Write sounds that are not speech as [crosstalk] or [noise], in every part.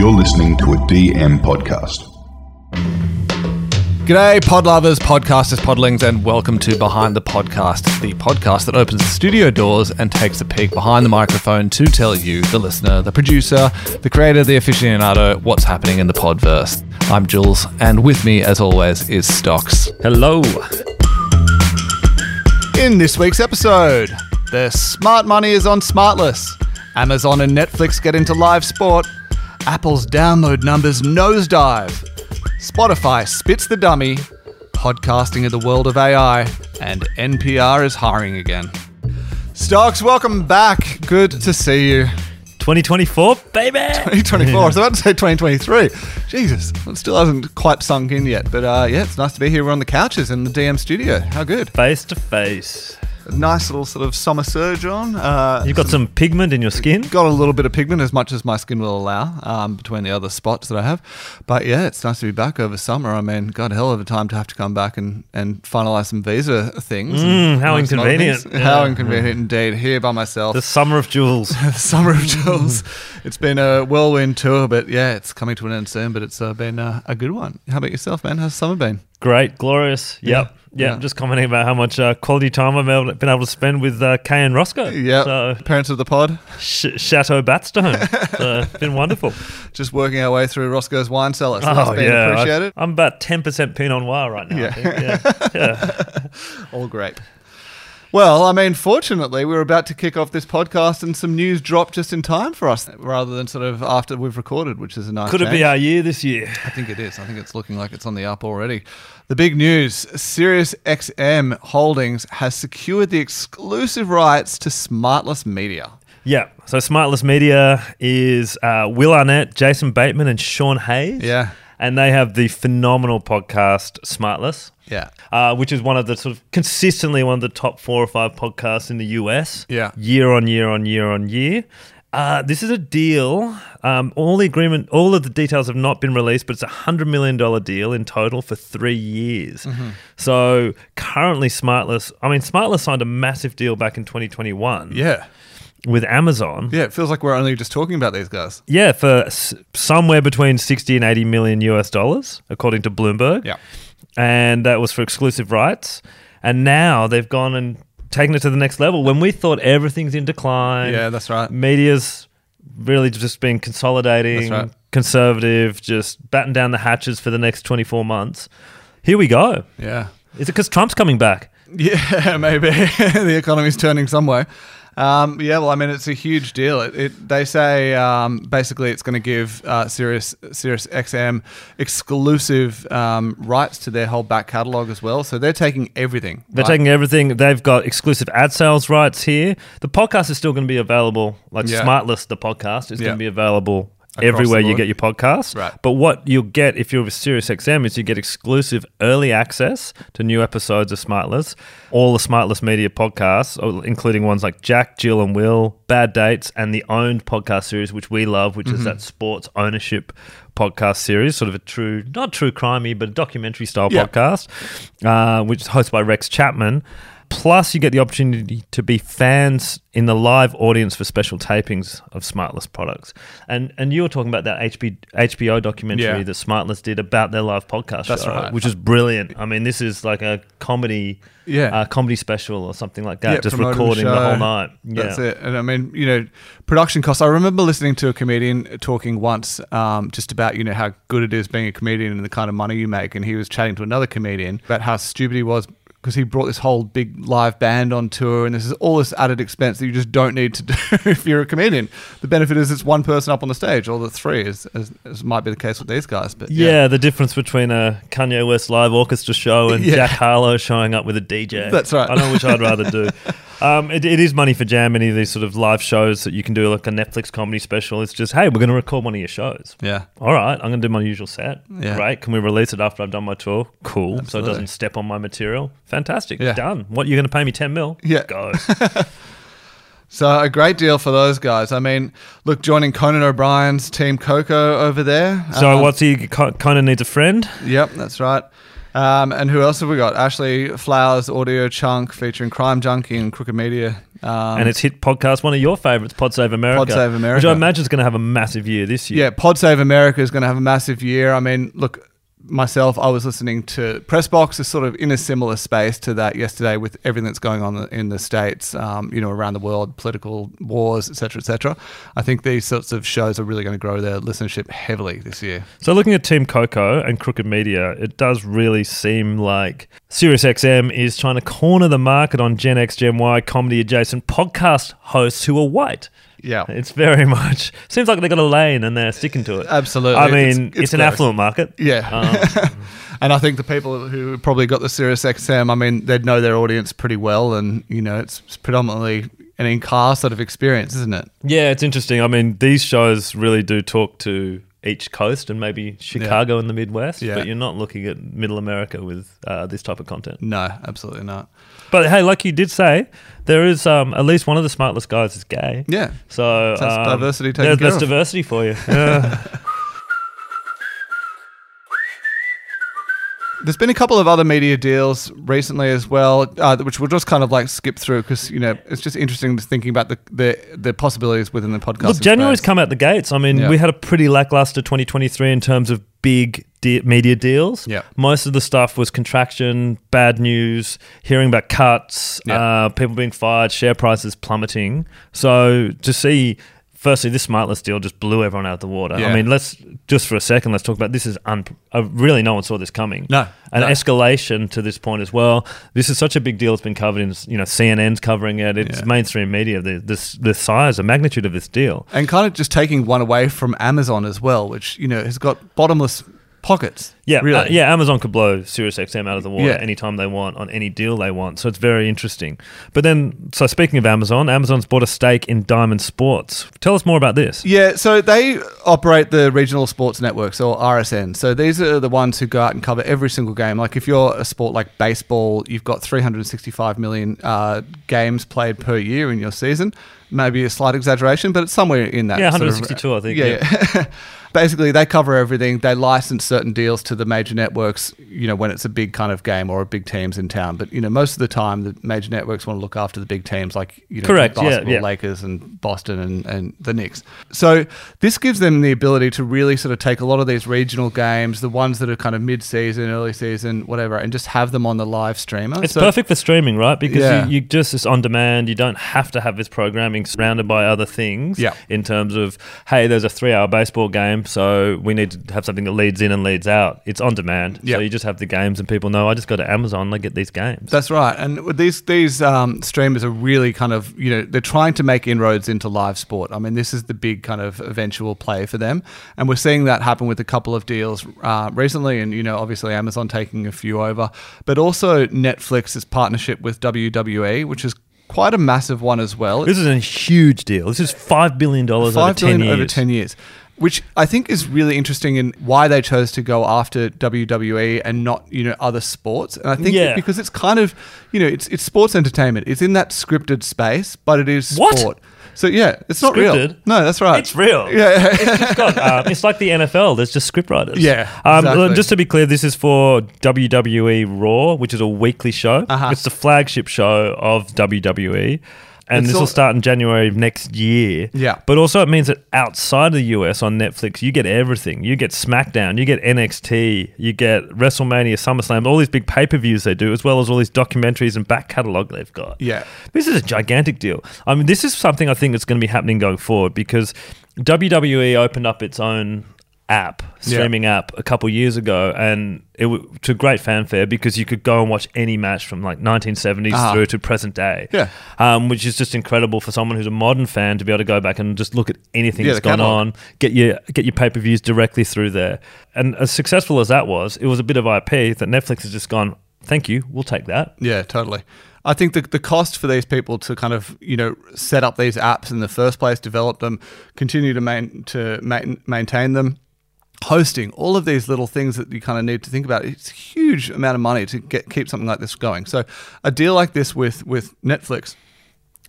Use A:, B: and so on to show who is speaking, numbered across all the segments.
A: You're listening to a DM podcast.
B: G'day, pod lovers, podcasters, podlings, and welcome to Behind the Podcast, the podcast that opens the studio doors and takes a peek behind the microphone to tell you, the listener, the producer, the creator, the aficionado, what's happening in the podverse. I'm Jules, and with me, as always, is Stocks.
C: Hello.
B: In this week's episode, the smart money is on Smartless. Amazon and Netflix get into live sport. Apple's download numbers nosedive. Spotify spits the dummy. Podcasting in the world of AI. And NPR is hiring again. Stocks, welcome back. Good to see you.
C: 2024, baby. [laughs]
B: 2024. I was about to say 2023. Jesus, it still hasn't quite sunk in yet. But uh, yeah, it's nice to be here. We're on the couches in the DM studio. How good.
C: Face to face.
B: Nice little sort of summer surge on. Uh,
C: You've got some pigment in your skin.
B: got a little bit of pigment as much as my skin will allow um, between the other spots that I have. But yeah, it's nice to be back over summer. I mean, God, hell of a time to have to come back and, and finalize some visa things.
C: Mm, how inconvenient.
B: things. [laughs] How
C: Yeah.
B: inconvenient indeed. Here by myself.
C: The summer of Jules. [laughs]
B: the summer of Jules. It's been a whirlwind tour, but yeah, it's coming to an end soon. But it's uh, been uh, a good one. How about yourself, man? How's summer been?
C: Great, glorious. Yep.
B: Yeah. Yeah.
C: Just commenting about how much uh, quality time I've been able to spend with uh, Kay and Roscoe.
B: Yeah,
C: So,
B: parents of the pod,
C: Sh- Chateau Batstone. [laughs] been wonderful.
B: just working our way through Roscoe's wine cellar. So that's
C: oh,
B: been
C: yeah. I-
B: appreciated.
C: I'm about 10% Pinot Noir right now.
B: Yeah.
C: I. Yeah. yeah. [laughs]
B: All great. Well, I mean, fortunately, we were about to kick off this podcast, and some news dropped just in time for us, rather than sort of after we've recorded, which is a nice.
C: Could it be our year this year?
B: I think it is. I think it's looking like it's on the up already. The big news: Sirius XM Holdings has secured the exclusive rights to Smartless Media.
C: Yeah. So Smartless Media is uh, Will Arnett, Jason Bateman, and Sean Hayes.
B: Yeah.
C: And they have the phenomenal podcast Smartless.
B: Yeah.
C: uh, which is one of the sort of consistently one of the top four or five podcasts in the US.
B: Yeah.
C: year on year on year on year. Uh, this is a deal. Um, all the agreement, all of the details have not been released, but it's a hundred million dollar deal in total for three years.
B: Mm-hmm.
C: So currently, Smartless. I mean, Smartless signed a massive deal back in 2021
B: Yeah.
C: With Amazon.
B: Yeah. It feels like we're only just talking about these guys.
C: Yeah, for s- somewhere between 60 and 80 million US dollars, according to Bloomberg.
B: Yeah.
C: And that was for exclusive rights. And now they've gone and taken it to the next level. When we thought everything's in decline,
B: Yeah, that's right.
C: media's really just been consolidating,
B: right.
C: conservative, just batten down the hatches for the next 24 months. Here we go.
B: Yeah.
C: Is it because Trump's coming back?
B: Yeah, [laughs] maybe [laughs] the economy's turning some way. Um, yeah, well, I mean, it's a huge deal. It, it they say um, basically it's going to give uh, Sirius Sirius XM exclusive um, rights to their whole back catalog as well. So they're taking everything.
C: They're
B: right?
C: taking everything. They've got exclusive ad sales rights here. The podcast is still going to be available. Like
B: Yeah.
C: Smartless, the podcast is
B: Yeah.
C: going to be available everywhere you get your podcast.
B: Right.
C: But what you'll get if you're with SiriusXM is you get exclusive early access to new episodes of Smartless, all the Smartless Media podcasts, oh, including ones like Jack, Jill, and Will, Bad Dates, and the owned podcast series, which we love, which
B: Mm-hmm.
C: is that sports ownership podcast series, sort of a true, not true crimey, but a documentary style
B: Yeah.
C: podcast, uh, which is hosted by Rex Chapman. Plus, you get the opportunity to be fans in the live audience for special tapings of Smartless products. And and you were talking about that HB, HBO documentary
B: Yeah.
C: that Smartless did about their live podcast
B: That's
C: show,
B: right.
C: which is brilliant. I mean, this is like a comedy,
B: Yeah.
C: uh, comedy special or something like that,
B: Yeah,
C: just recording the,
B: show.
C: whole night. Yeah.
B: That's it. And I mean, you know, production costs. I remember listening to a comedian talking once um, just about, you know, how good it is being a comedian and the kind of money you make. And he was chatting to another comedian about how stupid he was because he brought this whole big live band on tour and this is all this added expense that you just don't need to [laughs] do if you're a comedian. The benefit is it's one person up on the stage, or the three, as, as, as might be the case with these guys. But
C: Yeah, the difference between a Kanye West live orchestra show and [laughs]
B: Yeah.
C: Jack Harlow showing up with a DJ.
B: That's right.
C: I know which I'd rather do. [laughs] Um, it, it is money for jam. Any of these sort of live shows that you can do, like a Netflix comedy special. It's just, hey, we're going to record one of your shows.
B: Yeah.
C: All right, I'm going to do my usual set.
B: Yeah.
C: Great. Can we release it after I've done my tour? Cool. So it doesn't step on my material. Fantastic.
B: Yeah.
C: Done. What you're going to pay me 10 mil?
B: Yeah.
C: Go. [laughs] [laughs]
B: So a great deal for those guys. I mean, look, joining Conan O'Brien's team Coco over there.
C: so
B: Um,
C: what's he? Kind of needs a friend.
B: Yep, that's right. Um, and who else have we got? Ashley Flowers, Audiochuck, featuring Crime Junkie and Crooked Media Um,
C: and it's hit podcast, one of your favorites, Pod Save America.
B: Pod Save America.
C: Which I imagine is going to have a massive year this year.
B: Yeah, Pod Save America is going to have a massive year. I mean, look, myself, I was listening to Pressbox is sort of in a similar space to that yesterday with everything that's going on in the states, um, you know, around the world, political wars, etc., etc. I think these sorts of shows are really going to grow their listenership heavily this year.
C: So looking at Team Coco and Crooked Media, it does really seem like SiriusXM is trying to corner the market on Gen X, Gen Y, comedy adjacent podcast hosts who are white.
B: Yeah. [laughs]
C: It's very much seems like they've got a lane and they're sticking to it.
B: Absolutely.
C: I mean,
B: it's
C: it's, an affluent market.
B: Yeah.
C: Um, [laughs]
B: and I think the people who probably got the Sirius XM, I mean, they'd know their audience pretty well. And, you know, it's predominantly an in car sort of experience, isn't it?
C: yeah, it's interesting. I mean, these shows really do talk to each coast and maybe Chicago and the Midwest,
B: Yeah.
C: but you're not looking at Middle America with uh, this type of content.
B: No, absolutely not.
C: But hey, like you did say, there is um, at least one of the smartless guys is gay.
B: Yeah.
C: So
B: That's
C: um,
B: diversity taken
C: That's
B: of.
C: diversity for you. [laughs] Yeah.
B: There's been a couple of other media deals recently as well, uh, which we'll just kind of like skip through because you know it's just interesting just thinking about the the, the possibilities within the podcast.
C: Look, January's come out the gates. I mean,
B: Yeah.
C: we had a pretty lackluster 2023 in terms of big de- media deals.
B: Yeah.
C: Most of the stuff was contraction, bad news, hearing about cuts,
B: Yeah.
C: uh, people being fired, share prices plummeting. So to see. Firstly, this smartless deal just blew everyone out of the water.
B: Yeah.
C: I mean, let's just for a second, let's talk about this. Is un- uh, really no one saw this coming.
B: No,
C: an
B: no.
C: escalation to this point as well. This is such a big deal. It's been covered in you know CNN's covering it. It's
B: Yeah.
C: mainstream media. The this the size, the magnitude of this deal.
B: and kind of just taking one away from Amazon as well, which you know has got bottomless pockets.
C: Yeah,
B: really.
C: uh, yeah. Amazon could blow SiriusXM out of the water
B: Yeah.
C: anytime they want on any deal they want. So it's very interesting. But then, so speaking of Amazon, Amazon's bought a stake in Diamond Sports. Tell us more about this.
B: Yeah, so they operate the regional sports networks or RSN. So these are the ones who go out and cover every single game. Like if you're a sport like baseball, you've got 365 million uh, games played per year in your season. Maybe a slight exaggeration, but it's somewhere in that.
C: Yeah,
B: sort of- uh,
C: 162, I think,
B: Yeah. yeah. [laughs] Basically, they cover everything. They license certain deals to the major networks. You know, when it's a big kind of game or a big teams in town. But you know, most of the time, the major networks want to look after the big teams, like you know,
C: Correct, yeah, yeah.
B: Lakers and Boston and, and the Knicks. So this gives them the ability to really sort of take a lot of these regional games, the ones that are kind of mid-season, early season, whatever, and just have them on the live streamer.
C: It's
B: So-
C: perfect for streaming, right? Because
B: Yeah.
C: you, you just it's on demand. You don't have to have this programming surrounded by other things.
B: Yeah.
C: In terms of, hey, there's a three-hour baseball game, so we need to have something that leads in and leads out. It's on demand.
B: Yeah.
C: So you just have the games, and people know I just go to Amazon, I get these games.
B: That's right, and these these um, streamers are really kind of you know they're trying to make inroads into live sport. I mean, this is the big kind of eventual play for them, and we're seeing that happen with a couple of deals uh, recently, and you know obviously Amazon taking a few over, but also Netflix's partnership with WWE, which is quite a massive one as well.
C: This is a huge deal. This is five billion dollars over
B: Five
C: ten
B: billion
C: years.
B: over ten years, which I think is really interesting in why they chose to go after WWE and not you know other sports. And I think
C: Yeah.
B: because it's kind of you know it's it's sports entertainment. It's in that scripted space, but it is
C: What?
B: So yeah, it's not real.
C: Scripted?
B: No, that's right.
C: It's real. [laughs]
B: Yeah.
C: it's, just got, uh, it's like the NFL. There's just scriptwriters.
B: Yeah,
C: Um,
B: exactly.
C: Just to be clear, this is for WWE Raw, which is a weekly show.
B: Uh-huh.
C: It's the flagship show of WWE. And this will start in January of next year.
B: Yeah.
C: But also, it means that outside of the US on Netflix, you get everything. You get SmackDown, you get NXT, you get WrestleMania, SummerSlam, all these big pay per views they do, as well as all these documentaries and back catalogue they've got.
B: Yeah.
C: This is a gigantic deal. I mean, this is something I think that's going to be happening going forward because WWE opened up its own app,
B: Yeah.
C: streaming app, a couple years ago, and it w- to great fanfare because you could go and watch any match from like 1970s
B: Ah.
C: through to present day.
B: Yeah.
C: um, which is just incredible for someone who's a modern fan to be able to go back and just look at anything
B: Yeah,
C: that's gone on, get your get your pay per views directly through there. And as successful as that was, it was a bit of IP that Netflix has just gone. Thank you, we'll take that.
B: Yeah, totally. I think the, the cost for these people to kind of you know set up these apps in the first place, develop them, continue to main, to main, maintain them, hosting, all of these little things that you kind of need to think about. It's a huge amount of money to get keep something like this going. So a deal like this with with Netflix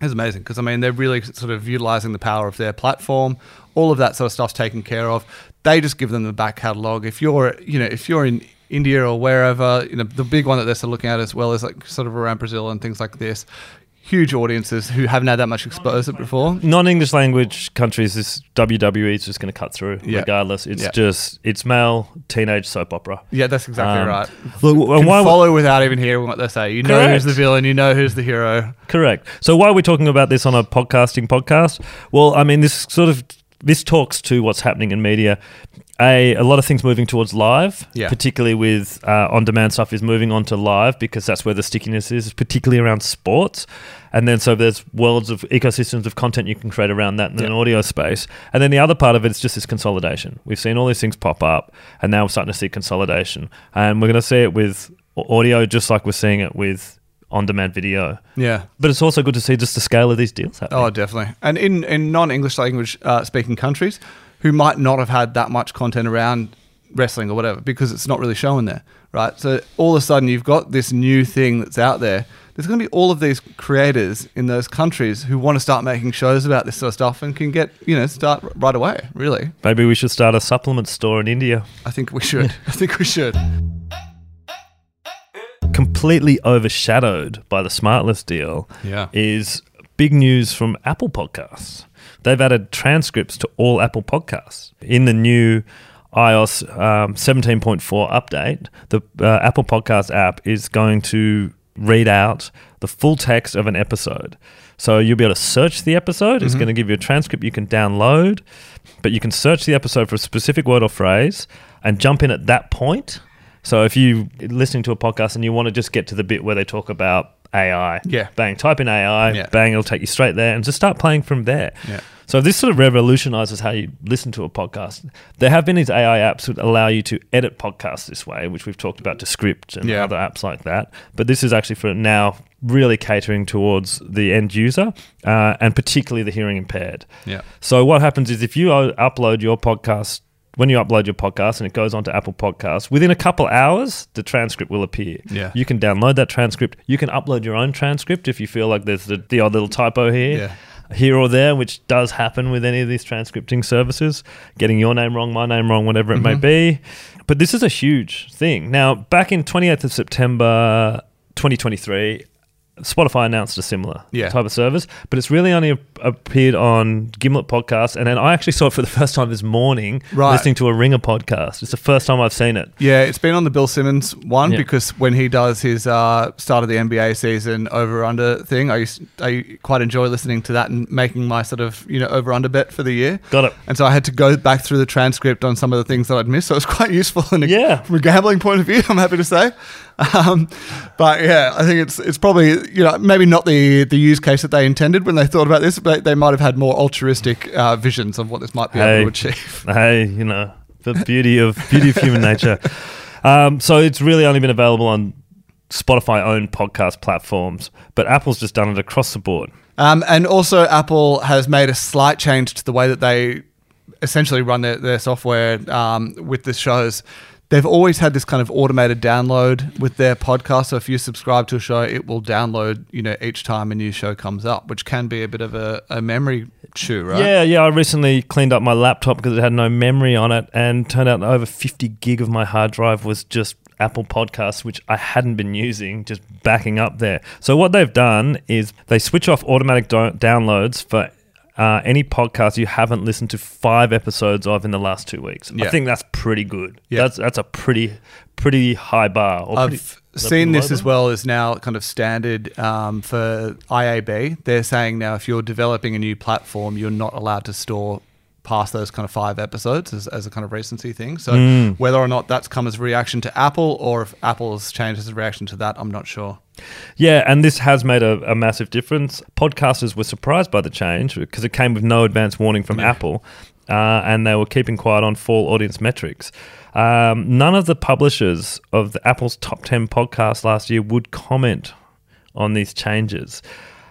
B: is amazing because I mean they're really sort of utilizing the power of their platform. All of that sort of stuff's taken care of. They just give them the back catalog. If you're you know if you're in India or wherever, you know the big one that they're sort of looking at as well is like sort of around Brazil and things like this. Huge audiences who haven't had that much exposure before.
C: non-English language countries, this WWE is just going to cut through
B: Yeah.
C: regardless. It's
B: Yeah.
C: just it's male teenage soap opera.
B: Yeah, that's exactly
C: Um,
B: right.
C: Look,
B: can
C: why
B: follow without even hearing what they say. You know
C: Correct.
B: who's the villain. You know who's the hero.
C: Correct. So why are we talking about this on a podcasting podcast? Well, I mean, this sort of this talks to what's happening in media. A, a lot of things moving towards live,
B: Yeah.
C: particularly with uh, on-demand stuff is moving on to live because that's where the stickiness is, particularly around sports. And then so there's worlds of ecosystems of content you can create around that in an audio space. And then the other part of it is just this consolidation. We've seen all these things pop up, and now we're starting to see consolidation. And we're going to see it with audio, just like we're seeing it with on-demand video.
B: Yeah.
C: But it's also good to see just the scale of these deals happening.
B: Oh, definitely. And in, in non English language uh, speaking countries who might not have had that much content around wrestling or whatever because it's not really shown there, right? So all of a sudden you've got this new thing that's out there. There's going to be all of these creators in those countries who want to start making shows about this sort of stuff and can get, you know, start right away, really.
C: Maybe we should start a supplement store in India.
B: I think we should. [laughs] I think we should.
C: Completely overshadowed by the Smartless deal
B: Yeah.
C: is big news from Apple Podcasts. They've added transcripts to all Apple Podcasts. In the new iOS um, 17.4 update, the uh, Apple Podcast app is going to read out the full text of an episode. So you'll be able to search the episode. It's going to give you a transcript you can download, but you can search the episode for a specific word or phrase and jump in at that point. So if you're listening to a podcast and you want to just get to the bit where they talk about AI,
B: Yeah.
C: bang, type in AI,
B: Yeah.
C: bang, it'll take you straight there, and just start playing from there.
B: Yeah.
C: So this sort of revolutionizes how you listen to a podcast. There have been these AI apps that allow you to edit podcasts this way, which we've talked about, Descript and
B: Yeah.
C: other apps like that. But this is actually for now really catering towards the end user uh, and particularly the hearing impaired.
B: Yeah.
C: So what happens is if you upload your podcast, when you upload your podcast and it goes onto Apple Podcasts, within a couple hours, the transcript will appear.
B: Yeah.
C: You can download that transcript. You can upload your own transcript if you feel like there's the, the odd little typo here.
B: Yeah.
C: Here or there, which does happen with any of these transcripting services, getting your name wrong, my name wrong, whatever it may mm-hmm. be. But this is a huge thing. Now, back in 28th of September 2023, Spotify announced a similar
B: Yeah.
C: type of service, but it's really only ap- appeared on Gimlet podcast. And then I actually saw it for the [laughs] first time this morning,
B: Right.
C: listening to a Ringer podcast. It's the first time I've seen it.
B: Yeah, it's been on the Bill Simmons one
C: Yeah.
B: because when he does his uh, start of the NBA season over under thing, I used, I quite enjoy listening to that and making my sort of you know over under bet for the year.
C: Got it.
B: And so I had to go back through the transcript on some of the things that I'd missed. So it was [laughs] quite useful in a,
C: Yeah.
B: from a gambling point of view. [laughs] I'm happy to say, um, but yeah, I think it's it's probably you know maybe not the the use case that they intended when they thought about this, but they might have had more altruistic uh, visions of what this might be
C: Hey.
B: able to achieve. [laughs]
C: Hey, you know, the beauty of beauty of human nature. Um, so it's really only been available on Spotify owned podcast platforms, but Apple's just done it across the board.
B: Um, and also, Apple has made a slight change to the way that they essentially run their, their software um, with the shows. They've always had this kind of automated download with their podcast. So if you subscribe to a show, it will download, you know, each time a new show comes up, which can be a bit of a, a memory chew, right?
C: Yeah, yeah. I recently cleaned up my laptop because it had no memory on it, and turned out over 50 gig of my hard drive was just Apple Podcasts, which I hadn't been using, just backing up there. So what they've done is they switch off automatic do- downloads for. Uh, any podcast you haven't listened to five episodes of in the last two weeks, I think that's pretty good.
B: Yeah.
C: That's that's a pretty pretty high bar.
B: I've
C: that
B: seen this
C: low
B: as well as now kind of standard um, for IAB. They're saying now if you're developing a new platform, you're not allowed to store past those kind of five episodes as, as a kind of recency thing. So
C: Mm.
B: whether or not that's come as a reaction to Apple or if Apple has changed as a reaction to that, I'm not sure.
C: Yeah, and this has made a, a massive difference. Podcasters were surprised by the change because it came with no advance warning from Apple, uh, and they were keeping quiet on fall audience metrics. Um, none of the publishers of the Apple's top 10 podcasts last year would comment on these changes.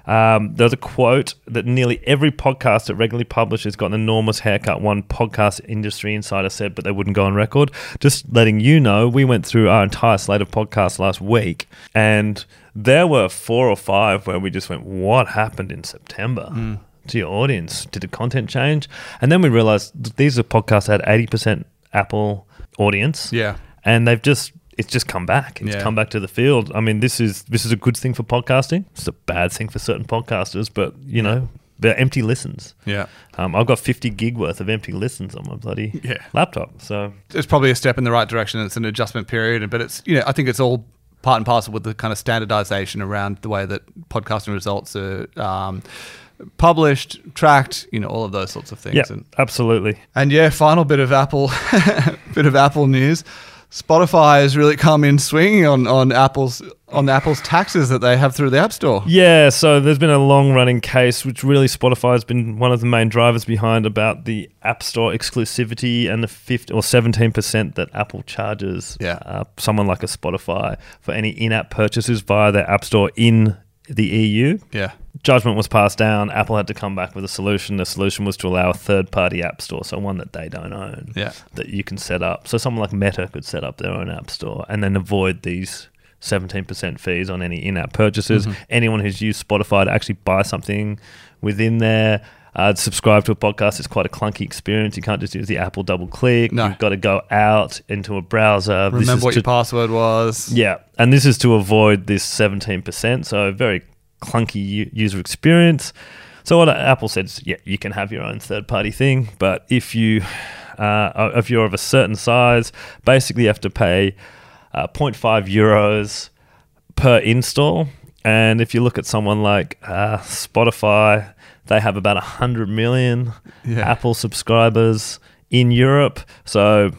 C: Um, there's a quote that nearly every podcast that regularly publishes got an enormous haircut. One podcast industry insider said, but they wouldn't go on record. Just letting you know, we went through our entire slate of podcasts last week, and there were four or five where we just went, "What happened in September?" To your audience, did the content change? And then we realized these are podcasts that had eighty percent Apple audience,
B: Yeah.
C: and they've just it's just come back. It's
B: Yeah.
C: come back to the field. I mean, this is this is a good thing for podcasting. It's a bad thing for certain podcasters, but you know, they're empty listens.
B: Yeah.
C: Um, I've got 50 gig worth of empty listens on my bloody
B: Yeah.
C: laptop. So
B: it's probably a step in the right direction. It's an adjustment period, but it's you know I think it's all part and parcel with the kind of standardization around the way that podcasting results are um, published, tracked, you know, all of those sorts of things.
C: yeah,
B: And,
C: absolutely.
B: and yeah, final bit of Apple, [laughs] bit of Apple news. Spotify has really come in swinging on, on Apple's on Apple's taxes that they have through the App Store.
C: Yeah, so there's been a long running case, which really Spotify has been one of the main drivers behind about the App Store exclusivity and the 50 or 17% that Apple charges
B: Yeah.
C: uh, someone like a Spotify for any in app purchases via their App Store in the EU.
B: Yeah,
C: Judgment was passed down. Apple had to come back with a solution. The solution was to allow a third party app store, so one that they don't own,
B: Yeah.
C: that you can set up. So someone like Meta could set up their own app store and then avoid these 17% fees on any in app purchases.
B: Mm-hmm.
C: Anyone who's used Spotify to actually buy something within there, uh, subscribe to a podcast, it's quite a clunky experience. You can't just use the Apple double click.
B: No.
C: You've got to go out into a browser. This
B: remember
C: is
B: what
C: to-
B: your password was.
C: yeah, and this is to avoid this 17%, so very clunky user experience. So what Apple said is, yeah, you can have your own third-party thing, but if you uh, if you're of a certain size, basically you have to pay uh, 0.5 euros per install. And if you look at someone like uh, Spotify, they have about 100 million
B: Yeah.
C: Apple subscribers in Europe. So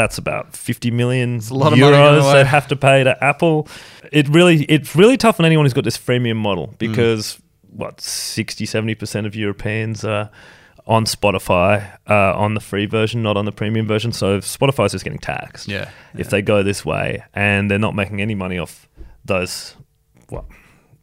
C: that's about 50 million
B: a lot of
C: euros they have to pay to Apple. It really it's really tough on anyone who's got this freemium model because what 60 70% of Europeans are on Spotify uh, on the free version, not on the premium version. So Spotify's just getting taxed
B: Yeah,
C: if they go this way, and they're not making any money off those what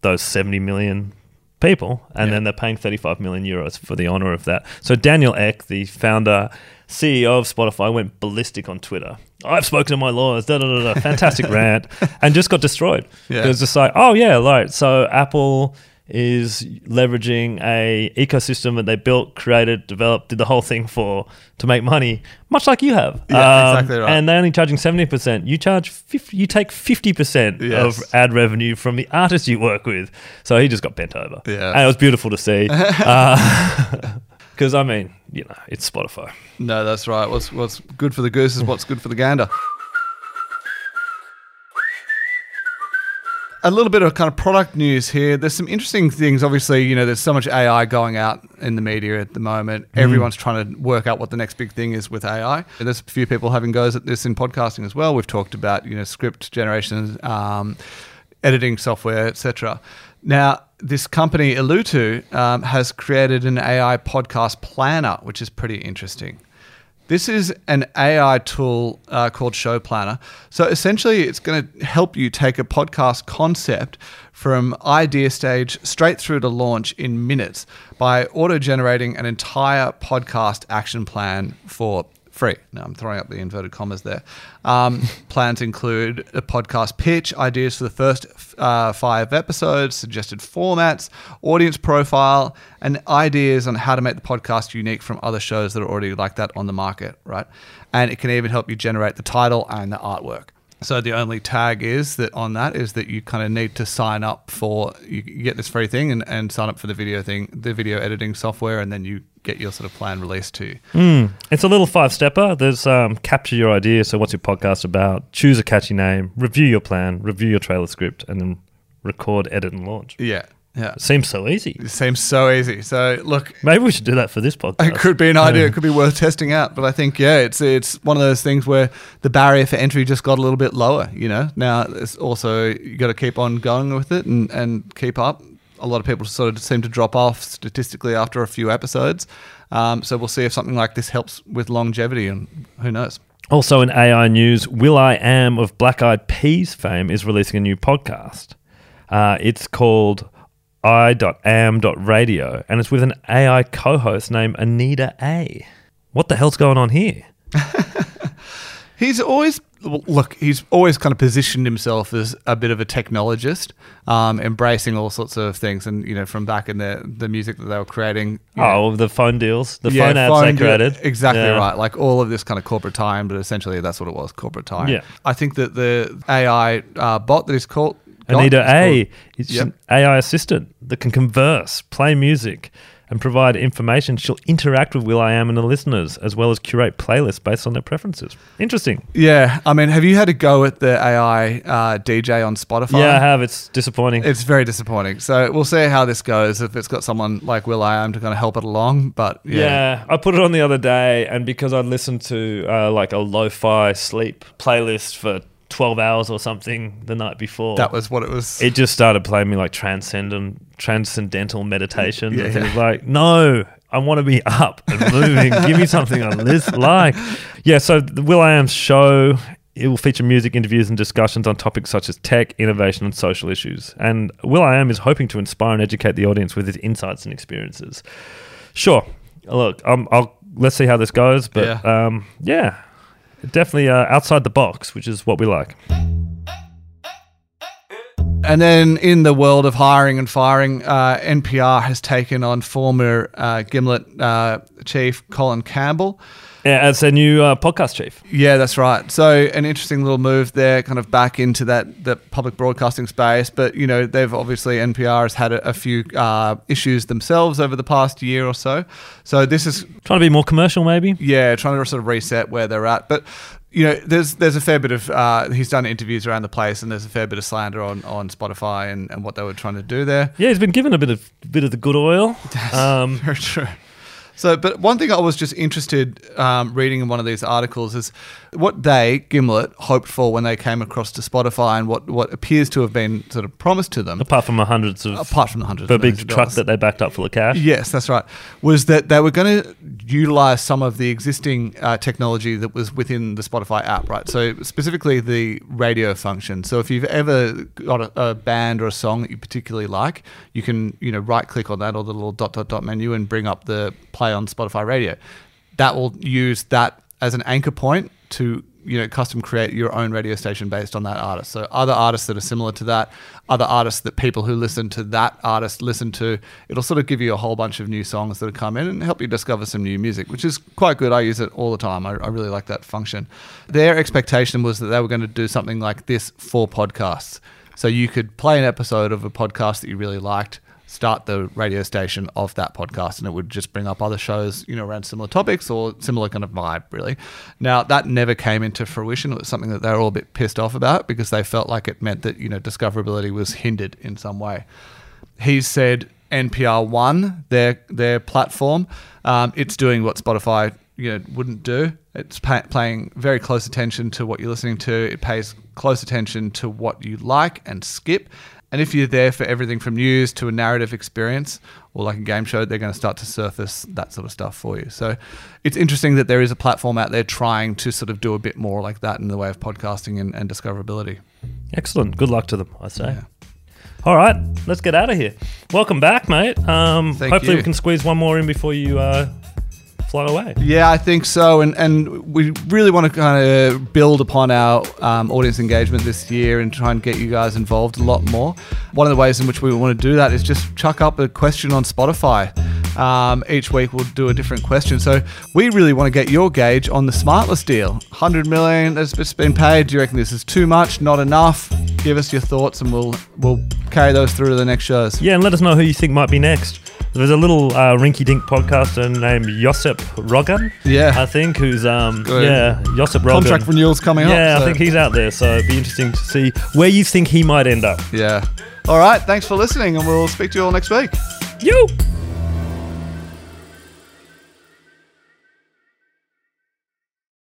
C: those 70 million people, and
B: Yeah.
C: then they're paying 35 million euros for the honor of that. So Daniel Ek, the founder, CEO of Spotify, went ballistic on Twitter. I've spoken to my lawyers, da da da da, fantastic rant, [laughs] and just got destroyed.
B: Yeah.
C: It was just like, oh yeah, right. So Apple is leveraging a ecosystem that they built, created, developed, did the whole thing for to make money, much like you have. Um,
B: Yeah, exactly right.
C: And they're only charging seventy percent. You charge 50, you take fifty percent
B: Yes.
C: of ad revenue from the artists you work with. So he just got bent over.
B: Yeah.
C: and it was beautiful to see. [laughs] [laughs] Because I mean, you know, it's Spotify.
B: No, that's right. What's what's good for the goose is what's good for the gander. A little bit of kind of product news here. There's some interesting things. Obviously, you know, there's so much AI going out in the media at the moment. Everyone's trying to work out what the next big thing is with AI. And there's a few people having goes at this in podcasting as well. We've talked about, you know, script generation, um, editing software, etc. Now, this company Illutu um, has created an AI podcast planner, which is pretty interesting. This is an AI tool uh, called Show Planner. So essentially, it's going to help you take a podcast concept from idea stage straight through to launch in minutes by auto generating an entire podcast action plan for free. Now, I'm throwing up the inverted commas there. Um, [laughs] plans include a podcast pitch, ideas for the first uh, five episodes, suggested formats, audience profile, and ideas on how to make the podcast unique from other shows that are already like that on the market, right? And it can even help you generate the title and the artwork. So the only tag is that on that is that you kind of need to sign up for you get this free thing and, and sign up for the video thing, the video editing software, and then you get your sort of plan released to you.
C: Mm. It's a little five stepper. There's um, capture your idea. So, what's your podcast about? Choose a catchy name, review your plan, review your trailer script, and then record, edit, and launch.
B: Yeah, yeah.
C: Seems so easy.
B: It seems so easy. So look,
C: Maybe we should do that for this podcast.
B: it could be an idea. It could be worth testing out. But I think yeah, it's it's one of those things where the barrier for entry just got a little bit lower. You know, now it's also you got to keep on going with it and and keep up. A lot of people sort of seem to drop off statistically after a few episodes. Um, so we'll see if something like this helps with longevity, and who knows.
C: Also, in AI news, Will.i.am of Black Eyed Peas fame is releasing a new podcast. Uh, it's called i.am.radio, and it's with an AI co host named Anita A. What the hell's going on here? [laughs]
B: He's always look. He's always kind of positioned himself as a bit of a technologist, um, embracing all sorts of things, and you know, from back in the the music that they were creating. you know,
C: Oh, the phone deals, the
B: yeah,
C: phone ads they
B: phone-
C: created.
B: Exactly
C: Yeah.
B: right. Like all of this kind of corporate time, but essentially that's what it was corporate time.
C: Yeah.
B: I think that the AI uh, bot that is called
C: Anita
B: is
C: A. It's
B: Yep.
C: an AI assistant that can converse, play music, and provide information. She'll interact with Will.i.am and the listeners, as well as curate playlists based on their preferences. Interesting.
B: Yeah, I mean, have you had a go at the AI uh, DJ on Spotify?
C: Yeah, I have. It's disappointing.
B: It's very disappointing. So we'll see how this goes. If it's got someone like Will I Am to kind of help it along, but yeah,
C: Yeah. I put it on the other day, and because I'd listened to uh, like a lo-fi sleep playlist for twelve hours or something the night before,
B: that was what it was.
C: it just started playing me like transcendent, transcendental meditation.
B: Yeah,
C: It was like, no, I want to be up and moving. Give me something I [laughs] like. Yeah. So the Will.i.am show. It will feature music, interviews, and discussions on topics such as tech, innovation, and social issues. And Will.i.am is hoping to inspire and educate the audience with his insights and experiences. Sure. Look, um, I'll let's see how this goes, but
B: Yeah.
C: um, yeah, definitely uh, outside the box, which is what we like.
B: And then in the world of hiring and firing, uh, NPR has taken on former uh, Gimlet uh, chief Collin Campbell.
C: Yeah, as a new uh, podcast chief.
B: Yeah, that's right. So an interesting little move there, kind of back into that the public broadcasting space. But you know, they've obviously NPR has had a, a few uh, issues themselves over the past year or so. So this is
C: Trying to be more commercial, maybe.
B: yeah, trying to sort of reset where they're at. But you know, there's there's a fair bit of uh, he's done interviews around the place, and there's a fair bit of slander on, on Spotify and, and what they were trying to do there.
C: Yeah, he's been given a bit of bit of the good oil. Um, [laughs]
B: Very true. So, but one thing I was just interested um, reading in one of these articles is what they, Gimlet, hoped for when they came across to Spotify and what, what appears to have been sort of promised to them,
C: apart from the hundreds of
B: apart from the hundreds
C: the big truck that they backed up full of cash.
B: Yes, that's right. Was that they were going to utilize some of the existing uh, technology that was within the Spotify app, right? So specifically the radio function. So if you've ever got a, a band or a song that you particularly like, you can you know right click on that or the little dot dot dot menu and bring up the play on Spotify Radio. That will use that as an anchor point to you know custom create your own radio station based on that artist. So other artists that are similar to that, other artists that people who listen to that artist listen to, it'll sort of give you a whole bunch of new songs that have come in and help you discover some new music, which is quite good. I use it all the time. I, I really like that function. Their expectation was that they were going to do something like this for podcasts. So you could play an episode of a podcast that you really liked start the radio station of that podcast and it would just bring up other shows you know around similar topics or similar kind of vibe really. Now that never came into fruition. It was something that they were all a bit pissed off about because they felt like it meant that you know discoverability was hindered in some way. He said npr one their their platform um, it's doing what spotify you know wouldn't do. It's pa- paying very close attention to what you're listening to. It pays close attention to what you like and skip and if you're there for everything from news to a narrative experience or like a game show, they're going to start to surface that sort of stuff for you. So it's interesting that there is a platform out there trying to sort of do a bit more like that in the way of podcasting and, and discoverability.
C: Excellent. Good luck to them, I say.
B: Yeah.
C: All right, let's get out of here. Welcome back, mate. Um, hopefully,
B: you.
C: we can squeeze one more in before you uh, fly away.
B: Yeah, I think so. And, and we really want to kind of build upon our um, audience engagement this year and try and get you guys involved a lot more. One of the ways in which we want to do that is just chuck up a question on Spotify. Um, each week we'll do a different question. So we really want to get your gauge on the Smartless deal. 100 million that's just been paid. Do you reckon this is too much, not enough? Give us your thoughts and we'll we'll carry those through to the next shows.
C: Yeah, and let us know who you think might be next. There's a little uh, rinky-dink podcaster named Josip Rogan,
B: Yeah.
C: I think, who's um,
B: Good.
C: yeah, Josip Rogan.
B: Contract renewals coming up.
C: yeah,
B: up.
C: I think he's out there, so it'd be interesting to see where you think he might end up.
B: Yeah. All right. Thanks for listening, and we'll speak to you all next week.
C: You.